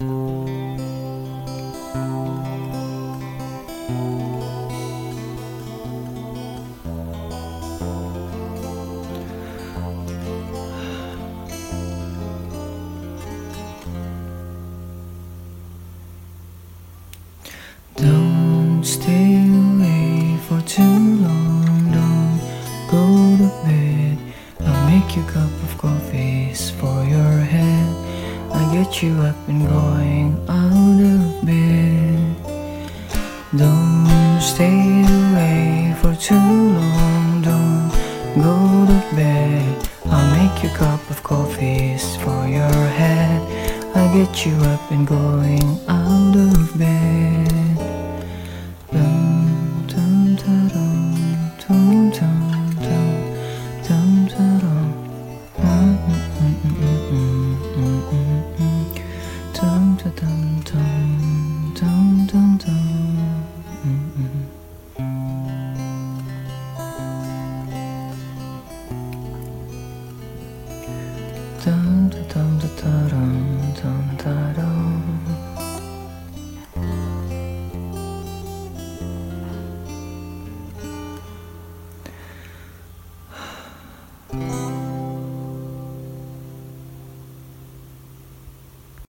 you a cup of coffees for your get you up and going out of bed. Don't stay away for too long. Don't go to bed. I'll make you a cup of coffee for your head. I'll get you up and going out of bed. Dum, dum, dum,